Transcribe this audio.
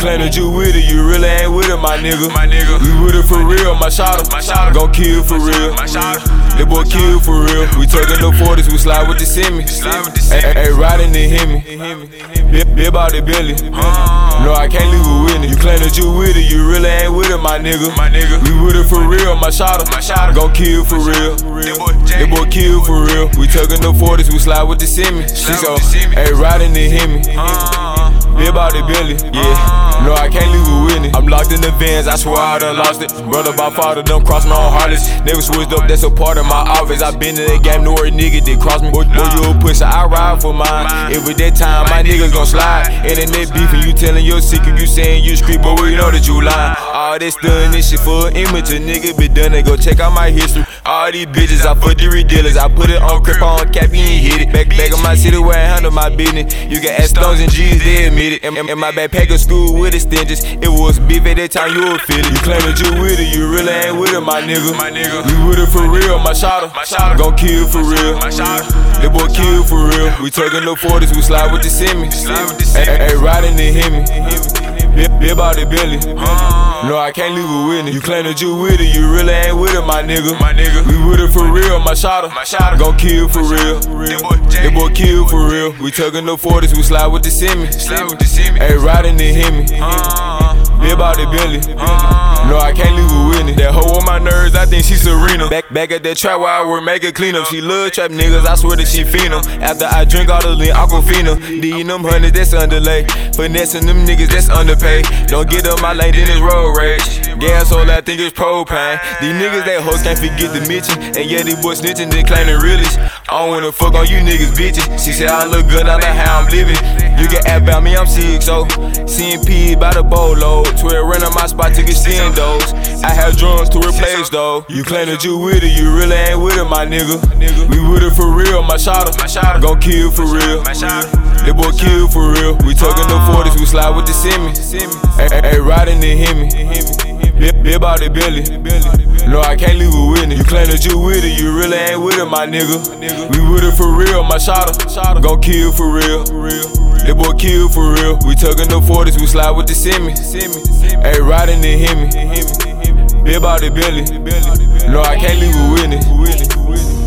You claim that you with it, you really ain't with it, my nigga. My nigga. We with it for real, my shot My shotter. Gon' kill for real. My shotter. That boy kill for real. We taking the 40s, we slide with the semi. Slide with the semi. Hey, riding the Hemi. Big about the Billy. Uh-huh. No, I can't leave it with it. You claim that you with it, you really ain't with it, my nigga. My nigga. We with it for real, my shotter. My shotter. Gon' kill for real. That boy kill for real. We taking the 40s, we slide with the semi. She so, hey, riding the Hemi. Uh-huh. Big about the Billy, yeah. No, I can't leave it with it. I'm locked in the vans, I swear I done lost it. Brother by father done cross my own heartless. Never switched up, that's a part of my office. I been in the game, no worry, nigga did cross me. Boy, boy you a pusher, I ride for mine. With that time, my niggas gon' slide. Internet beefing, you telling your secret, you saying you street, but we know that you lying. All this done, this shit for an image, a nigga be done, they go check out my history. All these bitches, I fuck the dealers, I put it on crip, on cap, you ain't hit it. Back, back in my city where I handle my business. You can ask Stones and G's, they admit it. In, in my backpack of school with extensions, it was beef at that time, you would feel it. You claim that you with it, you really ain't with it, my nigga. My nigga. We with it for real, my shotter. My shotter. Gon' kill for real. My shotter. That boy kill for real. We taking the 40s, we slide with the semi. Slide with the semi. Hey, hey, riding the Hemi. Big, big the Billy. No, I can't leave with it. You claim that you with it, you really ain't with it, my nigga. My nigga. We with it for real, my shotter. My shotter. Gon' kill for real. That boy. That boy kill for real. We taking the 40s, we slide with the semi. Slide with the semi. Hey, riding the Hemi. Uh, uh, uh. Big about the Billy. Uh, no, I can't leave with it. That hoe on my nerves, I think she Serena. Back back at that trap where I work, make it clean up. She love trap niggas, I swear that she fiend 'em. After I drink all the lean, Aquafina. D'ing them hundreds, that's underlay. Finessing them niggas, that's underpaid. Don't get up my lane, then it's road rage. Gas all I think it's propane. These niggas that hoes can't forget the mention. And yeah, these boys snitching, they claiming realest. I don't wanna fuck on you niggas, bitches. She said I look good, I know how I'm living. You can about me, I'm sick, so oh. CMP by the bolo. 12 run on my spot to get seeing those. I have drums to replace though. You claim that you with it, you really ain't with it, my nigga. We with it for real, my shotter. Gon' kill for real. That boy kill for real. We taking the 40s, we slide with the semi. Hey, riding the Hemi. Big, about the Billy. No, I can't leave it with it. You claim that you with it, you really ain't with it, my nigga. We with it for real, my shotter. Gon' kill for real. That boy kill for real. We tugging the 40s, we slide with the semi. Hey, riding the Hemi. Big about the Billy. No, I can't leave with it.